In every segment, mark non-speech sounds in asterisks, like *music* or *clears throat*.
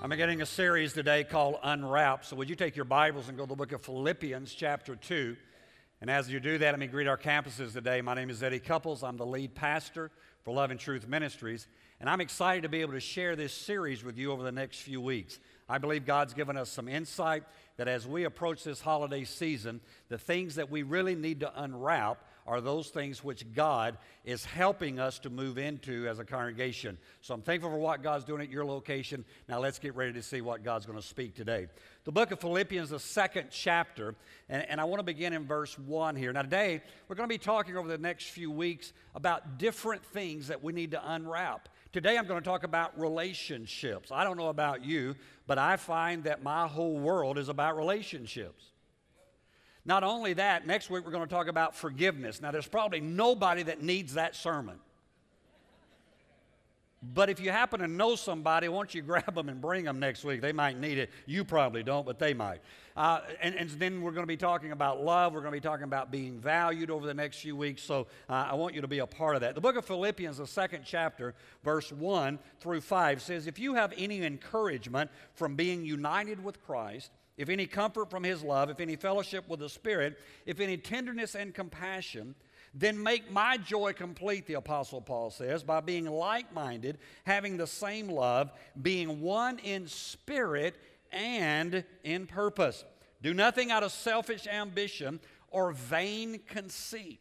I'm beginning a series today called Unwrap. So, would you take your Bibles and go to the book of Philippians, chapter 2? And as you do that, let me greet our campuses today. My name is Eddie Couples. I'm the lead pastor for Love and Truth Ministries. And I'm excited to be able to share this series with you over the next few weeks. I believe God's given us some insight that as we approach this holiday season, the things that we really need to unwrap are those things which God is helping us to move into as a congregation. So I'm thankful for what God's doing at your location. Now let's get ready to see what God's going to speak today. The book of Philippians, the second chapter, and, and I want to begin in verse 1 here. Now, today, we're going to be talking over the next few weeks about different things that we need to unwrap. Today, I'm going to talk about relationships. I don't know about you, but I find that my whole world is about relationships. Not only that, next week we're going to talk about forgiveness. Now, there's probably nobody that needs that sermon. But if you happen to know somebody, why don't you *laughs* grab them and bring them next week? They might need it. You probably don't, but they might. Uh, and, and, then we're going to be talking about love. We're going to be talking about being valued over the next few weeks. So uh, I want you to be a part of that. The book of Philippians, the second chapter, verse 1 through 5 says, If you have any encouragement from being united with Christ, if any comfort from his love, if any fellowship with the Spirit, if any tenderness and compassion, then make my joy complete, the Apostle Paul says, by being like minded, having the same love, being one in spirit and in purpose. Do nothing out of selfish ambition or vain conceit,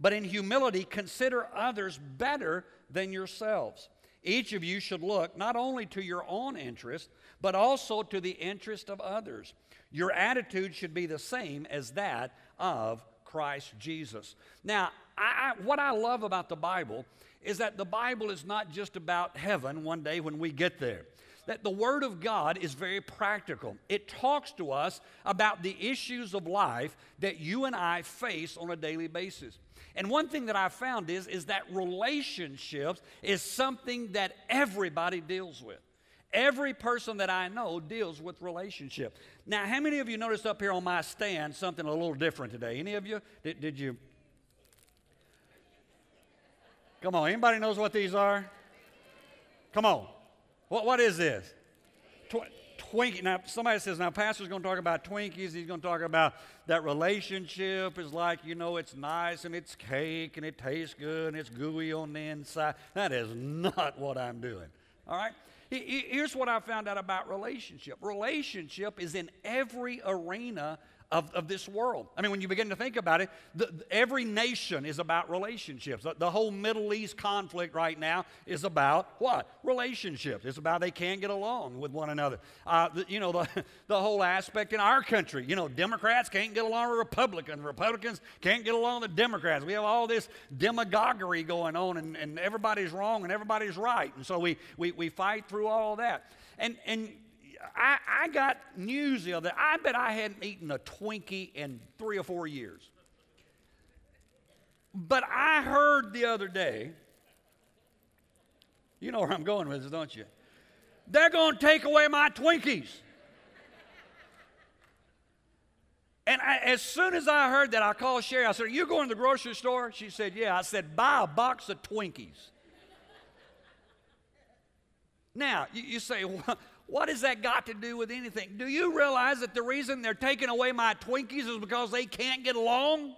but in humility consider others better than yourselves. Each of you should look not only to your own interest, but also to the interest of others. Your attitude should be the same as that of Christ Jesus. Now, I, I, what I love about the Bible is that the Bible is not just about heaven one day when we get there. That the Word of God is very practical. It talks to us about the issues of life that you and I face on a daily basis. And one thing that I found is, is that relationships is something that everybody deals with. Every person that I know deals with relationship. Now, how many of you noticed up here on my stand something a little different today? Any of you? Did, did you? Come on, anybody knows what these are? Come on. What, what is this? Tw- Twinkie. Now, somebody says, now, Pastor's going to talk about Twinkies. He's going to talk about that relationship is like, you know, it's nice and it's cake and it tastes good and it's gooey on the inside. That is not what I'm doing. All right? Here's what I found out about relationship. Relationship is in every arena of, of this world. I mean, when you begin to think about it, the, every nation is about relationships. The, the, whole Middle East conflict right now is about what? Relationships. It's about they can't get along with one another. Uh, the, you know, the, *laughs* the whole aspect in our country, you know, Democrats can't get along with Republicans, Republicans can't get along with Democrats. We have all this demagoguery going on, and, and everybody's wrong and everybody's right. And so we, we, we fight through all of that. And, and I, I got news the other I bet I hadn't eaten a Twinkie in three or four years. But I heard the other day, you know where I'm going with this, don't you? They're going to take away my Twinkies. And I, as soon as I heard that, I called Sherry. I said, Are you going to the grocery store? She said, Yeah. I said, Buy a box of Twinkies. Now, you, you say, well, what has that got to do with anything? Do you realize that the reason they're taking away my Twinkies is because they can't get along?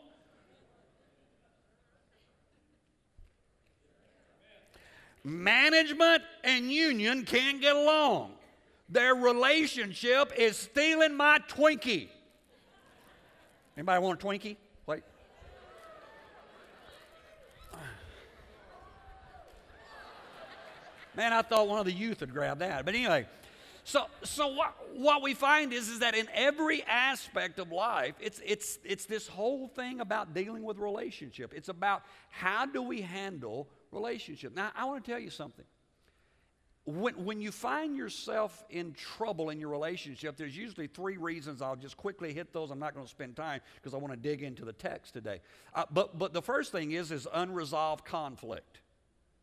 Management and union can't get along. Their relationship is stealing my Twinkie. Anybody want a Twinkie? Wait. Man, I thought one of the youth would grab that. But anyway, so, so what, what we find is, is that in every aspect of life, it's, it's, it's this whole thing about dealing with relationship. It's about how do we handle relationship. Now, I want to tell you something. When, when you find yourself in trouble in your relationship, there's usually three reasons. I'll just quickly hit those. I'm not going to spend time because I want to dig into the text today. Uh, but, but the first thing is, is unresolved conflict.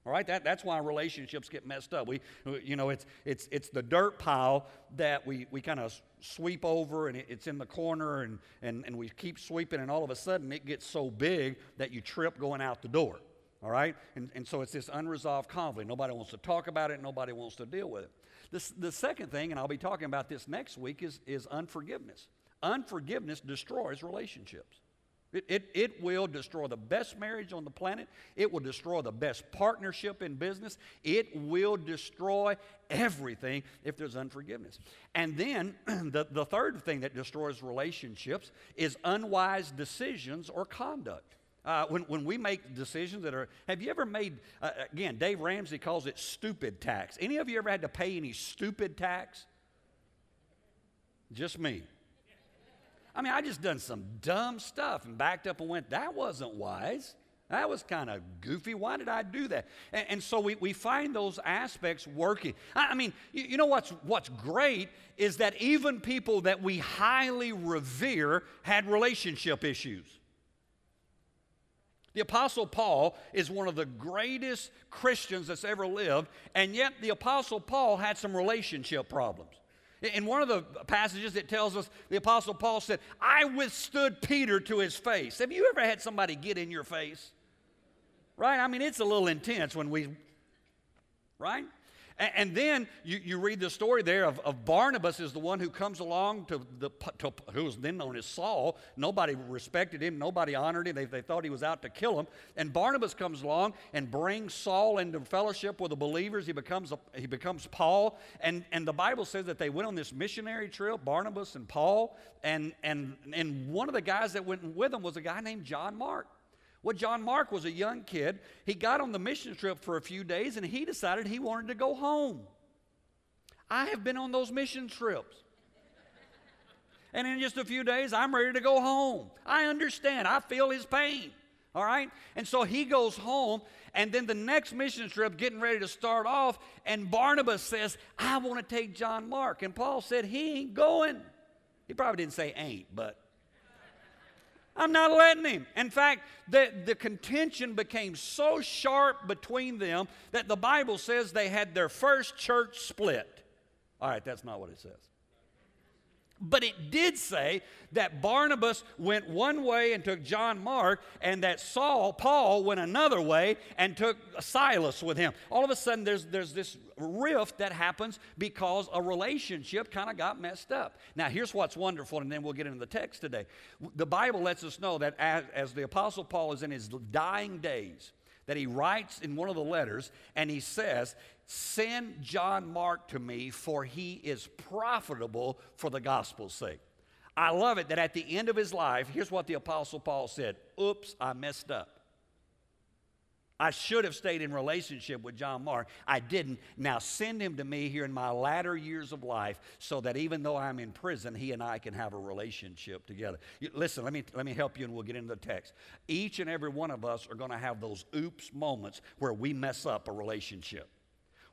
All right, that, that's why relationships get messed up. We, you know, it's, it's, it's the dirt pile that we, we kind of sweep over and it, it's in the corner and, and, and we keep sweeping and all of a sudden it gets so big that you trip going out the door. All right? And, and so it's this unresolved conflict. Nobody wants to talk about it, nobody wants to deal with it. The, the second thing, and I'll be talking about this next week, is, is unforgiveness. Unforgiveness destroys relationships. It, it, it will destroy the best marriage on the planet. It will destroy the best partnership in business. It will destroy everything if there's unforgiveness. And then *clears throat* the, the third thing that destroys relationships is unwise decisions or conduct. Uh, when, when we make decisions that are, have you ever made, uh, again, Dave Ramsey calls it stupid tax. Any of you ever had to pay any stupid tax? Just me. I mean, I just done some dumb stuff and backed up and went, that wasn't wise. That was kind of goofy. Why did I do that? And, and, so we, we find those aspects working. I, I mean, you, you, know what's, what's great is that even people that we highly revere had relationship issues. The Apostle Paul is one of the greatest Christians that's ever lived, and yet the Apostle Paul had some relationship problems. In one of the passages, it tells us the Apostle Paul said, I withstood Peter to his face. Have you ever had somebody get in your face? Right? I mean, it's a little intense when we, right? And, and then you, you read the story there of, of, Barnabas is the one who comes along to the to, who was then known as Saul. Nobody respected him. Nobody honored him. They, they thought he was out to kill him. And Barnabas comes along and brings Saul into fellowship with the believers. He becomes a, he becomes Paul. And and the Bible says that they went on this missionary trip. Barnabas and Paul. And and and one of the guys that went with them was a guy named John Mark. Well, John Mark was a young kid. He got on the mission trip for a few days and he decided he wanted to go home. I have been on those mission trips. And in just a few days, I'm ready to go home. I understand. I feel his pain. All right? And so he goes home, and then the next mission trip, getting ready to start off, and Barnabas says, I want to take John Mark. And Paul said, He ain't going. He probably didn't say ain't, but I'm not letting him. In fact, the, the contention became so sharp between them that the Bible says they had their first church split. All right, that's not what it says. But it did say that Barnabas went one way and took John Mark, and that Saul, Paul, went another way and took Silas with him. All of a sudden, there's, there's this rift that happens because a relationship kind of got messed up. Now, here's what's wonderful, and then we'll get into the text today. The Bible lets us know that as, as the Apostle Paul is in his dying days, that he writes in one of the letters, and he says, Send John Mark to me, for he is profitable for the gospel's sake. I love it that at the end of his life, here's what the Apostle Paul said Oops, I messed up. I should have stayed in relationship with John Mark. I didn't. Now send him to me here in my latter years of life so that even though I'm in prison, he and I can have a relationship together. You, listen, let me, let me help you and we'll get into the text. Each and every one of us are going to have those oops moments where we mess up a relationship.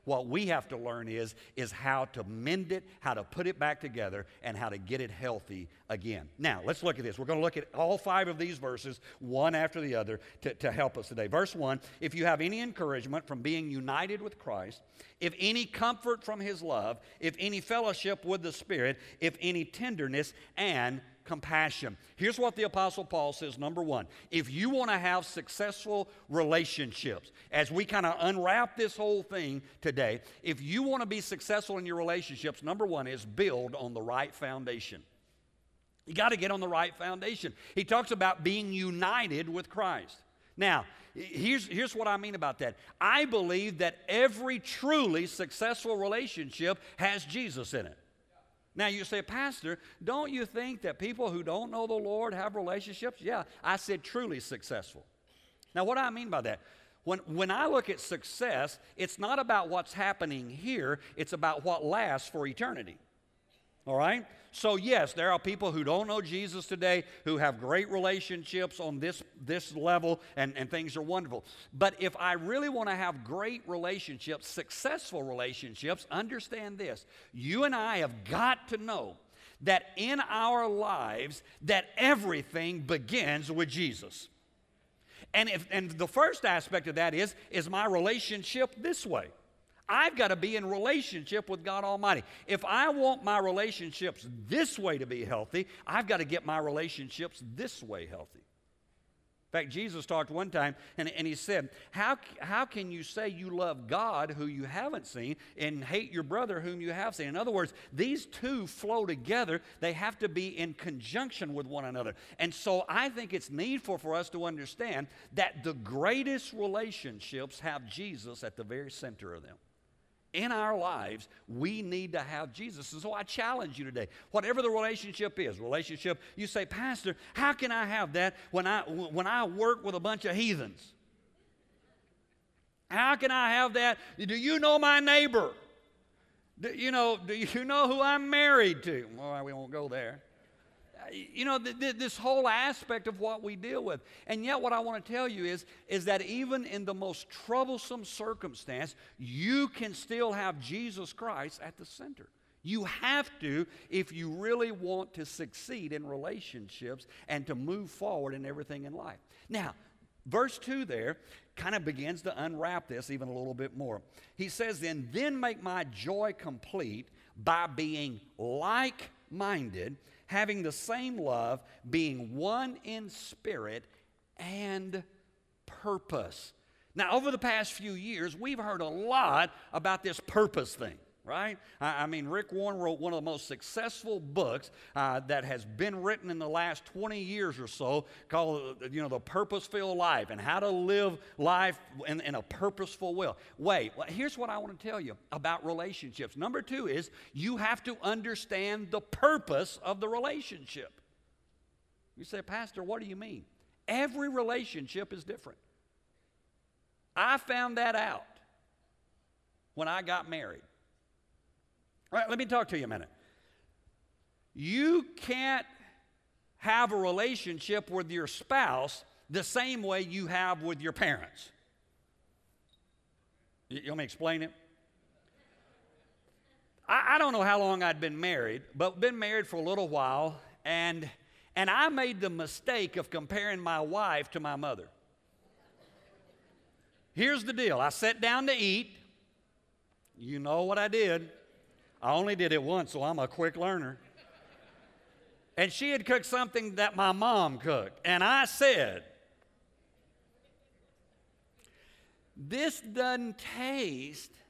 What we have to learn is, is how to mend it, how to put it back together, and how to get it healthy again. Now, let's look at this. We're going to look at all five of these verses, one after the other, to, to help us today. Verse 1 If you have any encouragement from being united with Christ, if any comfort from his love, if any fellowship with the Spirit, if any tenderness and compassion. Here's what the Apostle Paul says number one, if you want to have successful relationships, as we kind of unwrap this whole thing today, if you want to be successful in your relationships, number one is build on the right foundation. You got to get on the right foundation. He talks about being united with Christ. Now, here's, here's what I mean about that. I believe that every truly successful relationship has Jesus in it. Now you say, Pastor, don't you think that people who don't know the Lord have relationships? Yeah, I said truly successful. Now, what do I mean by that? When, when I look at success, it's not about what's happening here, it's about what lasts for eternity. All right? So, yes, there are people who don't know Jesus today who have great relationships on this, this level and, and things are wonderful. But if I really want to have great relationships, successful relationships, understand this. You and I have got to know that in our lives that everything begins with Jesus. And, if, and the first aspect of that is, is my relationship this way. I've got to be in relationship with God Almighty. If I want my relationships this way to be healthy, I've got to get my relationships this way healthy. In fact, Jesus talked one time and, and he said, how, how can you say you love God who you haven't seen and hate your brother whom you have seen? In other words, these two flow together. They have to be in conjunction with one another. And so I think it's needful for us to understand that the greatest relationships have Jesus at the very center of them in our lives, we need to have Jesus. And so I challenge you today, whatever the relationship is, relationship, you say, Pastor, how can I have that when I, when I work with a bunch of heathens? How can I have that? Do you know my neighbor? Do, you know, do you know who I'm married to? Well, we won't go there you know, th- th- this whole aspect of what we deal with. And yet, what I want to tell you is, is that even in the most troublesome circumstance, you can still have Jesus Christ at the center. You have to if you really want to succeed in relationships and to move forward in everything in life. Now, verse 2 there kind of begins to unwrap this even a little bit more. He says, Then, then make my joy complete by being like minded having the same love, being one in spirit and purpose. Now, over the past few years, we've heard a lot about this purpose thing right? I, I, mean, Rick Warren wrote one of the most successful books uh, that has been written in the last 20 years or so called, you know, The Purposeful Life and how to live life in, in a purposeful way. Wait, here's what I want to tell you about relationships. Number two is you have to understand the purpose of the relationship. You say, Pastor, what do you mean? Every relationship is different. I found that out when I got married. Let me talk to you a minute. You can't have a relationship with your spouse the same way you have with your parents. You, you want me to explain it? I, I don't know how long I'd been married, but been married for a little while, and, and I made the mistake of comparing my wife to my mother. Here's the deal I sat down to eat. You know what I did. I only did it once, so I'm a quick learner. And she had cooked something that my mom cooked. And I said, This doesn't taste. *laughs*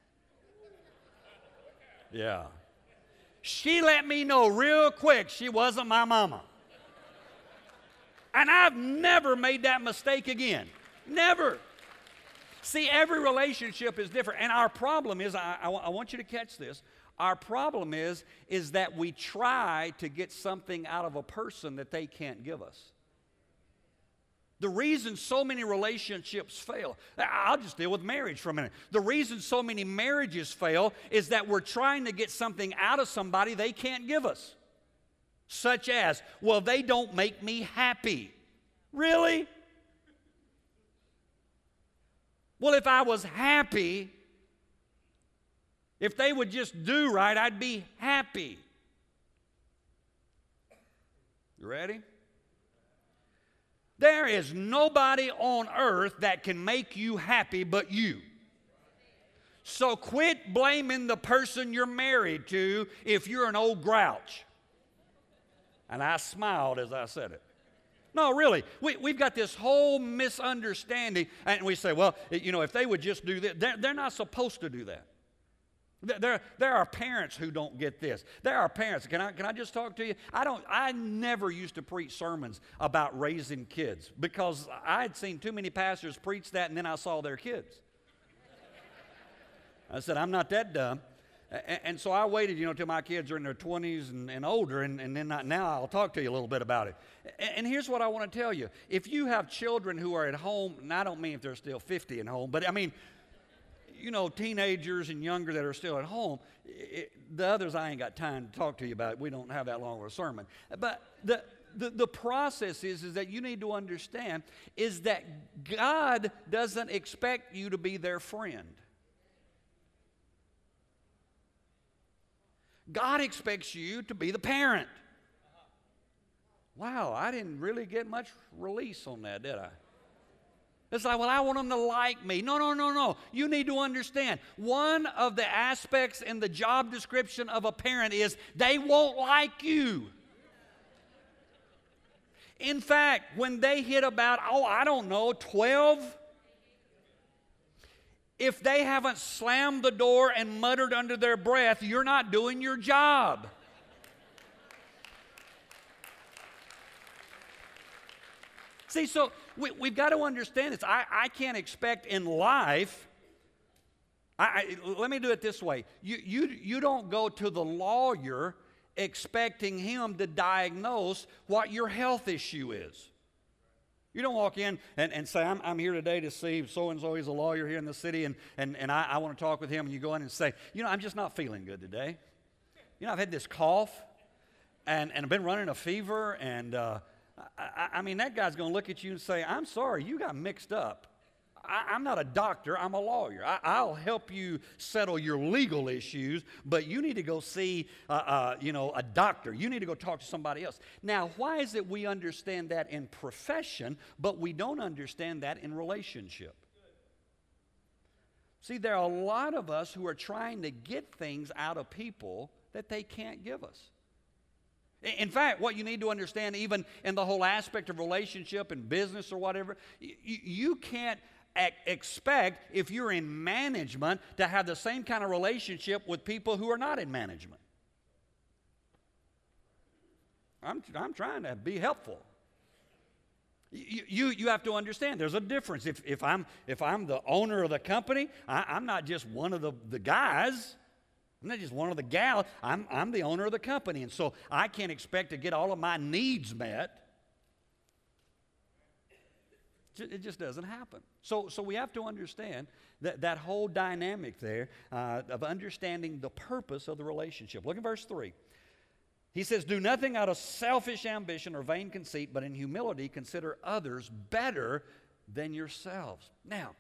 Yeah. She let me know real quick she wasn't my mama. And I've never made that mistake again. Never. See, every relationship is different. And our problem is, I, I, I want you to catch this. Our problem is, is that we try to get something out of a person that they can't give us. The reason so many relationships fail, I'll just deal with marriage for a minute. The reason so many marriages fail is that we're trying to get something out of somebody they can't give us. Such as, well, they don't make me happy. Really? Well, if I was happy, if they would just do right, I'd be happy. You ready? There is nobody on earth that can make you happy but you. So quit blaming the person you're married to if you're an old grouch. And I smiled as I said it. No, really. We, we've got this whole misunderstanding, and we say, well, you know, if they would just do that, they're, they're not supposed to do that. There, there are parents who don't get this. There are parents. Can I, can I just talk to you? I don't. I never used to preach sermons about raising kids because I had seen too many pastors preach that, and then I saw their kids. I said, I'm not that dumb. And, and so I waited, you know, till my kids are in their 20s and, and older, and, and then now I'll talk to you a little bit about it. And, and here's what I want to tell you: if you have children who are at home, and I don't mean if they're still 50 at home, but I mean you know, teenagers and younger that are still at home. It, the others, I ain't got time to talk to you about. We don't have that long of a sermon. But the, the, the process is, is that you need to understand is that God doesn't expect you to be their friend. God expects you to be the parent. Wow, I didn't really get much release on that, did I? It's like, well, I want them to like me. No, no, no, no. You need to understand. One of the aspects in the job description of a parent is they won't like you. In fact, when they hit about, oh, I don't know, 12, if they haven't slammed the door and muttered under their breath, you're not doing your job. See, so we, we've got to understand this. I, I can't expect in life, I, I, let me do it this way. You, you, you don't go to the lawyer expecting him to diagnose what your health issue is. You don't walk in and, and say, I'm, I'm here today to see so and so. He's a lawyer here in the city, and, and, and I, I want to talk with him. And you go in and say, You know, I'm just not feeling good today. You know, I've had this cough, and, and I've been running a fever, and uh, I, I mean, that guy's going to look at you and say, I'm sorry, you got mixed up. I, am not a doctor, I'm a lawyer. I, will help you settle your legal issues, but you need to go see, uh, uh, you know, a doctor. You need to go talk to somebody else. Now, why is it we understand that in profession, but we don't understand that in relationship? See, there are a lot of us who are trying to get things out of people that they can't give us. In fact, what you need to understand, even in the whole aspect of relationship and business or whatever, you, you can't expect, if you're in management, to have the same kind of relationship with people who are not in management. I'm, I'm trying to be helpful. You, you, you have to understand there's a difference. If, if, I'm, if I'm the owner of the company, I, I'm not just one of the, the guys. I'm not just one of the gals. I'm, I'm the owner of the company. And so I can't expect to get all of my needs met it just doesn't happen. So, so we have to understand that, that whole dynamic there uh, of understanding the purpose of the relationship. Look at verse 3. He says, Do nothing out of selfish ambition or vain conceit, but in humility consider others better than yourselves. Now,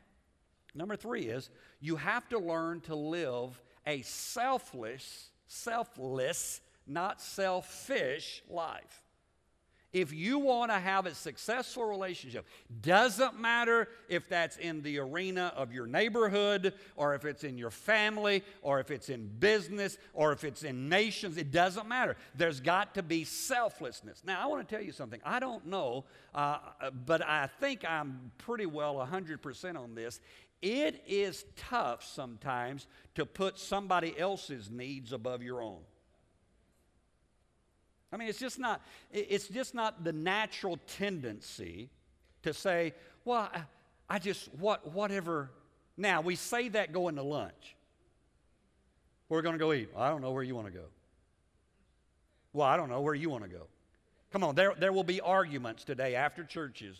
number three is you have to learn to live a selfless, selfless, not selfish life if you want to have a successful relationship, doesn't matter if that's in the arena of your neighborhood or if it's in your family or if it's in business or if it's in nations, it doesn't matter. There's got to be selflessness. Now, I want to tell you something. I don't know, uh, but I think I'm pretty well 100% on this. It is tough sometimes to put somebody else's needs above your own. I mean, it's just not, it's just not the natural tendency to say, well, I, just, what, whatever. Now, we say that going to lunch. We're going to go eat. I don't know where you want to go. Well, I don't know where you want to go. Come on, there, there will be arguments today after churches.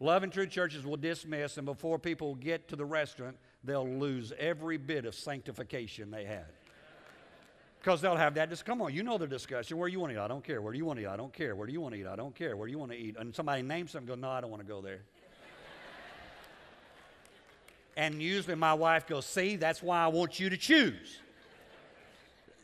Love and Truth churches will dismiss, and before people get to the restaurant, they'll lose every bit of sanctification they had. Because they'll have that. Just come on, you know the discussion. Where do you want to eat? I don't care. Where do you want to eat? I don't care. Where do you want to eat? I don't care. Where do you want to eat? And somebody names something, go, no, I don't want to go there. and usually my wife goes, see, that's why I want you to choose.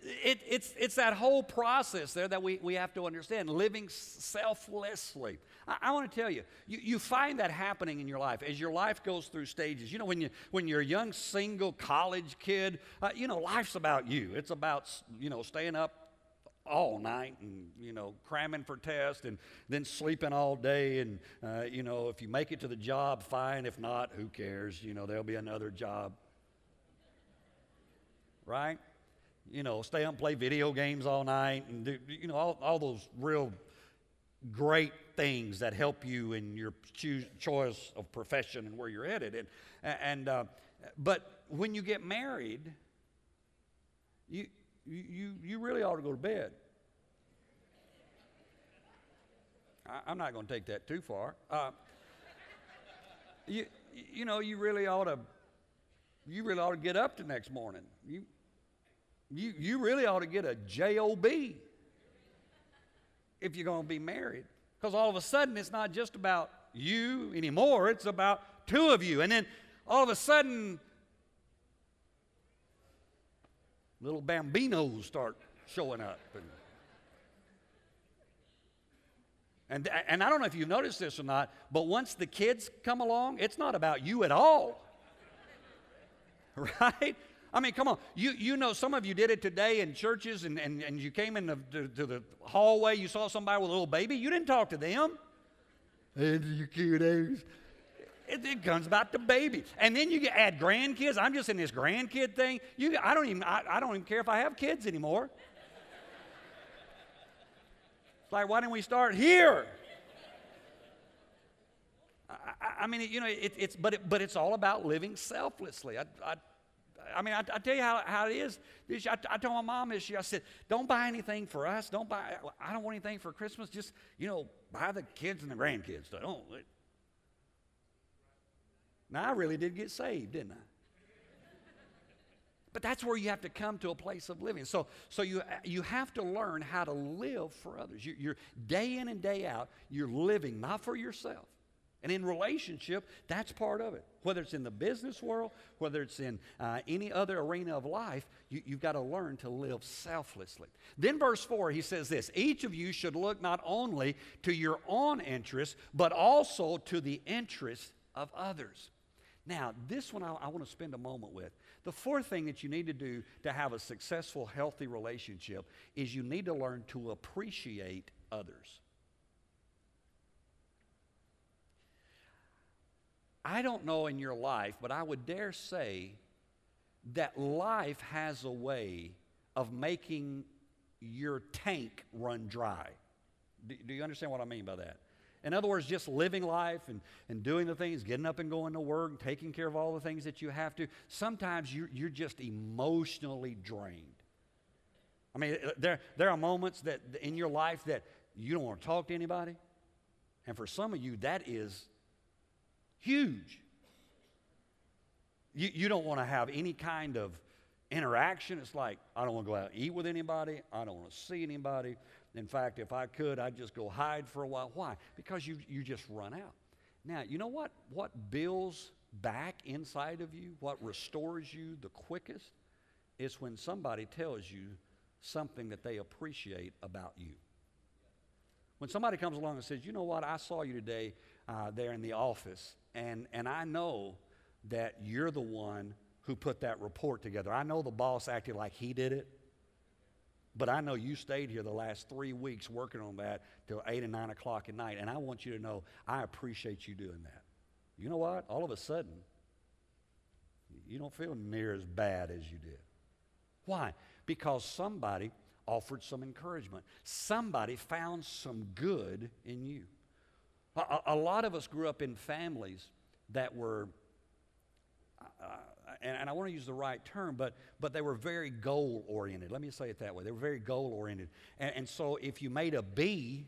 It, it's, it's that whole process there that we, we have to understand living selflessly. I, I want to tell you, you, you find that happening in your life as your life goes through stages. You know, when, you, when you're a young single college kid, uh, you know, life's about you. It's about, you know, staying up all night and you know cramming for tests and then sleeping all day and uh, you know if you make it to the job fine if not who cares you know there'll be another job right you know stay up and play video games all night and do you know all, all those real great things that help you in your choice of profession and where you're headed. And, and uh, but when you get married, you, you, you really ought to go to bed. I, am not going to take that too far. Uh, you, you know, you really ought to, you really ought to get up the next morning. You, you, you really ought to get a job if you're going to be married. Because all of a sudden, it's not just about you anymore, it's about two of you. And then all of a sudden, little bambinos start showing up. And, and, and I don't know if you've noticed this or not, but once the kids come along, it's not about you at all. *laughs* right? I mean, come on. You, you know, some of you did it today in churches and, and, and you came in the, to, to the hallway, you saw somebody with a little baby. You didn't talk to them. Hey, you cute eggs. It, it, comes about the baby. And then you add grandkids. I'm just in this grandkid thing. You, I, don't even, I, I don't even care if I have kids anymore. It's like, why didn't we start here? I, I mean, you know, it, it's, but, it, but it's all about living selflessly. I, I, I mean, I, I, tell you how, how it is. I, I told my mom this year, I said, don't buy anything for us. Don't buy, I don't want anything for Christmas. Just, you know, buy the kids and the grandkids. Don't. Now, I really did get saved, didn't I? But that's where you have to come to a place of living. So, so you, you have to learn how to live for others. You, you're day in and day out, you're living not for yourself. And in relationship, that's part of it. Whether it's in the business world, whether it's in uh, any other arena of life, you, you've got to learn to live selflessly. Then, verse 4, he says this Each of you should look not only to your own interests, but also to the interests of others. Now, this one I, I want to spend a moment with. The fourth thing that you need to do to have a successful, healthy relationship is you need to learn to appreciate others. I don't know in your life, but I would dare say that life has a way of making your tank run dry. Do, do, you understand what I mean by that? In other words, just living life and, and doing the things, getting up and going to work, taking care of all the things that you have to, sometimes you're, you're just emotionally drained. I mean, uh, there, there are moments that in your life that you don't want to talk to anybody. And for some of you, that is Huge. You, you don't want to have any kind of interaction. It's like, I don't want to go out and eat with anybody. I don't want to see anybody. In fact, if I could, I'd just go hide for a while. Why? Because you, you just run out. Now, you know what? What builds back inside of you, what restores you the quickest, is when somebody tells you something that they appreciate about you. When somebody comes along and says, You know what? I saw you today uh, there in the office, and, and I know that you're the one who put that report together. I know the boss acted like he did it, but I know you stayed here the last three weeks working on that till 8 and 9 o'clock at night, and I want you to know I appreciate you doing that. You know what? All of a sudden, you don't feel near as bad as you did. Why? Because somebody offered some encouragement. Somebody found some good in you. A, a lot of us grew up in families that were, uh, and, and, I want to use the right term, but, but they were very goal oriented. Let me say it that way. They were very goal oriented. And, and so if you made a B,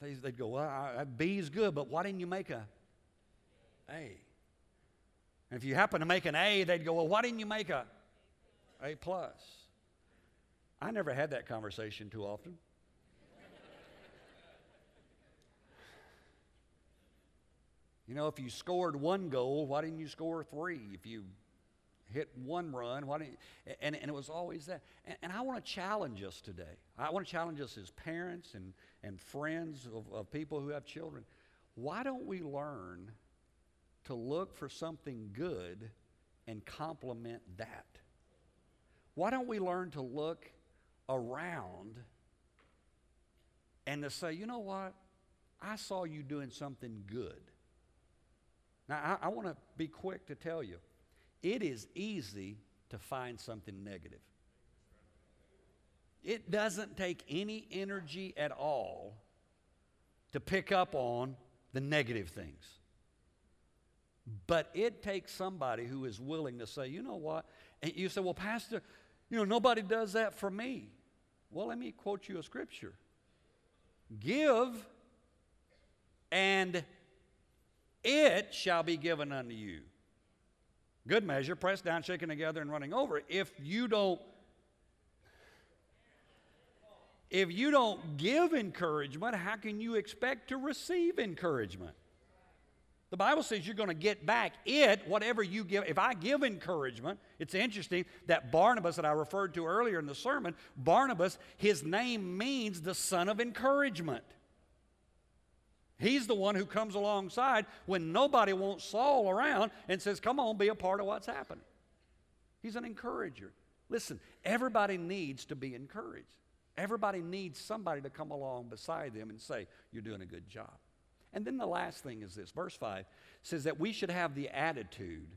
they, would go, well, B is good, but why didn't you make a A? And if you happen to make an A, they'd go, well, why didn't you make a A plus? I never had that conversation too often. You know, if you scored one goal, why didn't you score three? If you hit one run, why didn't you? And, and it was always that. And, and I want to challenge us today. I want to challenge us as parents and, and friends of, of people who have children. Why don't we learn to look for something good and compliment that? Why don't we learn to look around and to say, you know what? I saw you doing something good. Now, I, I want to be quick to tell you it is easy to find something negative. It doesn't take any energy at all to pick up on the negative things. But it takes somebody who is willing to say, you know what? And you say, well, Pastor, you know, nobody does that for me. Well, let me quote you a scripture Give and it shall be given unto you. Good measure, pressed down, shaken together, and running over. If you don't if you don't give encouragement, how can you expect to receive encouragement? The Bible says you're going to get back it, whatever you give. If I give encouragement, it's interesting that Barnabas, that I referred to earlier in the sermon, Barnabas, his name means the son of encouragement. He's the one who comes alongside when nobody wants Saul around and says, Come on, be a part of what's happening. He's an encourager. Listen, everybody needs to be encouraged. Everybody needs somebody to come along beside them and say, You're doing a good job. And then the last thing is this verse 5 says that we should have the attitude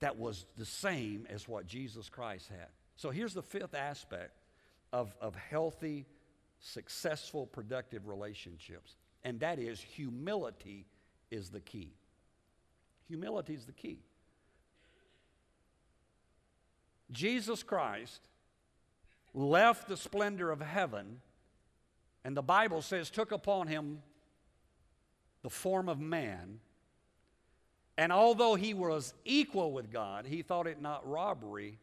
that was the same as what Jesus Christ had. So here's the fifth aspect of, of healthy, successful, productive relationships and that is humility is the key. Humility is the key. Jesus Christ left the splendor of heaven, and the Bible says, took upon him the form of man. And although he was equal with God, he thought it not robbery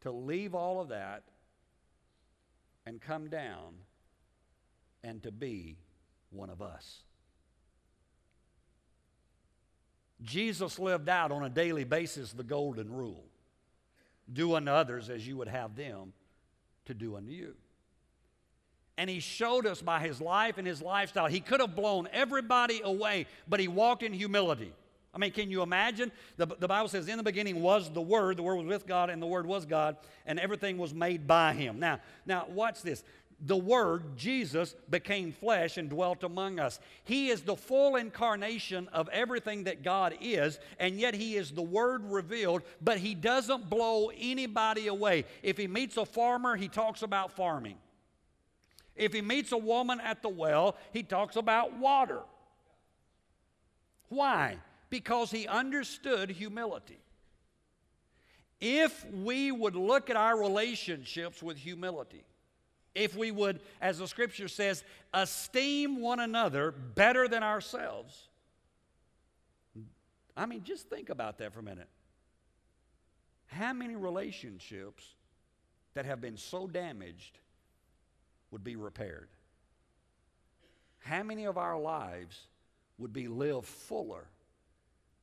to leave all of that and come down and to be one of us. Jesus lived out on a daily basis the golden rule do unto others as you would have them to do unto you. And he showed us by his life and his lifestyle. He could have blown everybody away, but he walked in humility. I mean, can you imagine? The, the Bible says, In the beginning was the Word, the Word was with God, and the Word was God, and everything was made by him. Now, now watch this the Word, Jesus, became flesh and dwelt among us. He is the full incarnation of everything that God is, and yet He is the Word revealed, but He doesn't blow anybody away. If He meets a farmer, He talks about farming. If He meets a woman at the well, He talks about water. Why? Because He understood humility. If we would look at our relationships with humility, if we would, as the scripture says, esteem one another better than ourselves. I mean, just think about that for a minute. How many relationships that have been so damaged would be repaired? How many of our lives would be lived fuller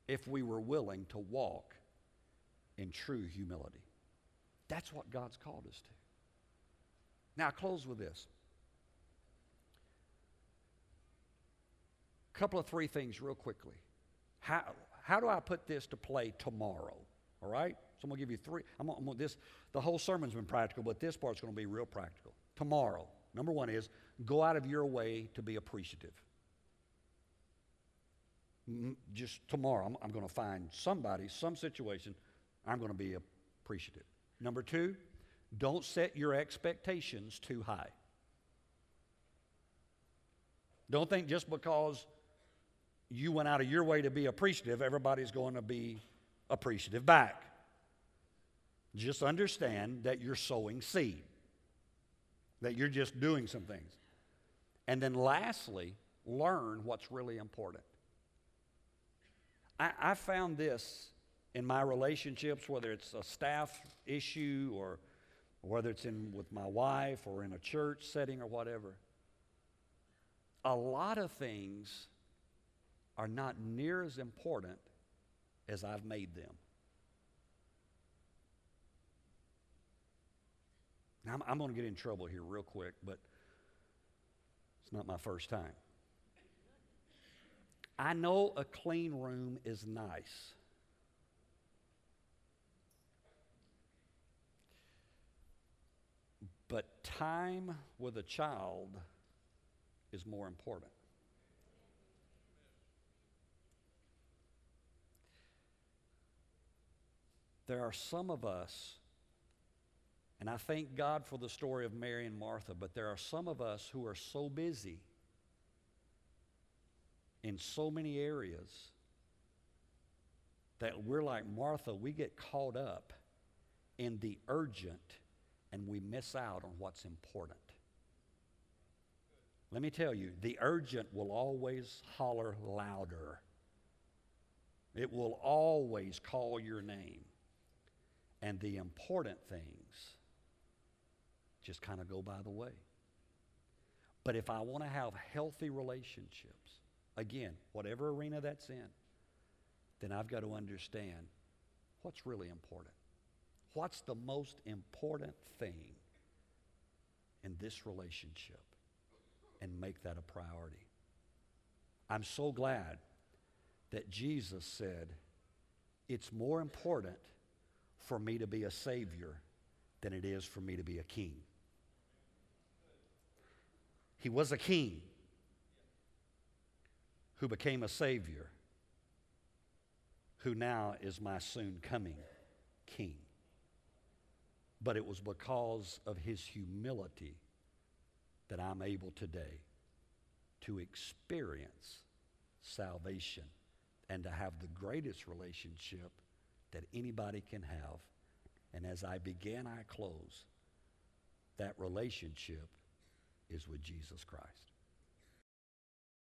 if we were willing to walk in true humility? That's what God's called us to. Now, I close with this. A couple of three things, real quickly. How, how do I put this to play tomorrow? All right? So I'm going to give you three. I'm going, I'm going this. The whole sermon's been practical, but this part's going to be real practical. Tomorrow, number one is go out of your way to be appreciative. Just tomorrow, I'm, I'm going to find somebody, some situation, I'm going to be appreciative. Number two, don't set your expectations too high. Don't think just because you went out of your way to be appreciative, everybody's going to be appreciative back. Just understand that you're sowing seed, that you're just doing some things. And then lastly, learn what's really important. I, I found this in my relationships, whether it's a staff issue or whether it's in with my wife or in a church setting or whatever. A lot of things are not near as important as I've made them. Now, I'm, I'm going to get in trouble here real quick, but it's not my first time. I know a clean room is nice. But time with a child is more important. There are some of us, and I thank God for the story of Mary and Martha, but there are some of us who are so busy in so many areas that we're like Martha, we get caught up in the urgent and we miss out on what's important. Let me tell you, the urgent will always holler louder. It will always call your name. And the important things just kind of go by the way. But if I want to have healthy relationships, again, whatever arena that's in, then I've got to understand what's really important. What's the most important thing in this relationship? And make that a priority. I'm so glad that Jesus said, It's more important for me to be a Savior than it is for me to be a king. He was a king who became a Savior, who now is my soon coming king. But it was because of his humility that I'm able today to experience salvation and to have the greatest relationship that anybody can have. And as I begin, I close. That relationship is with Jesus Christ.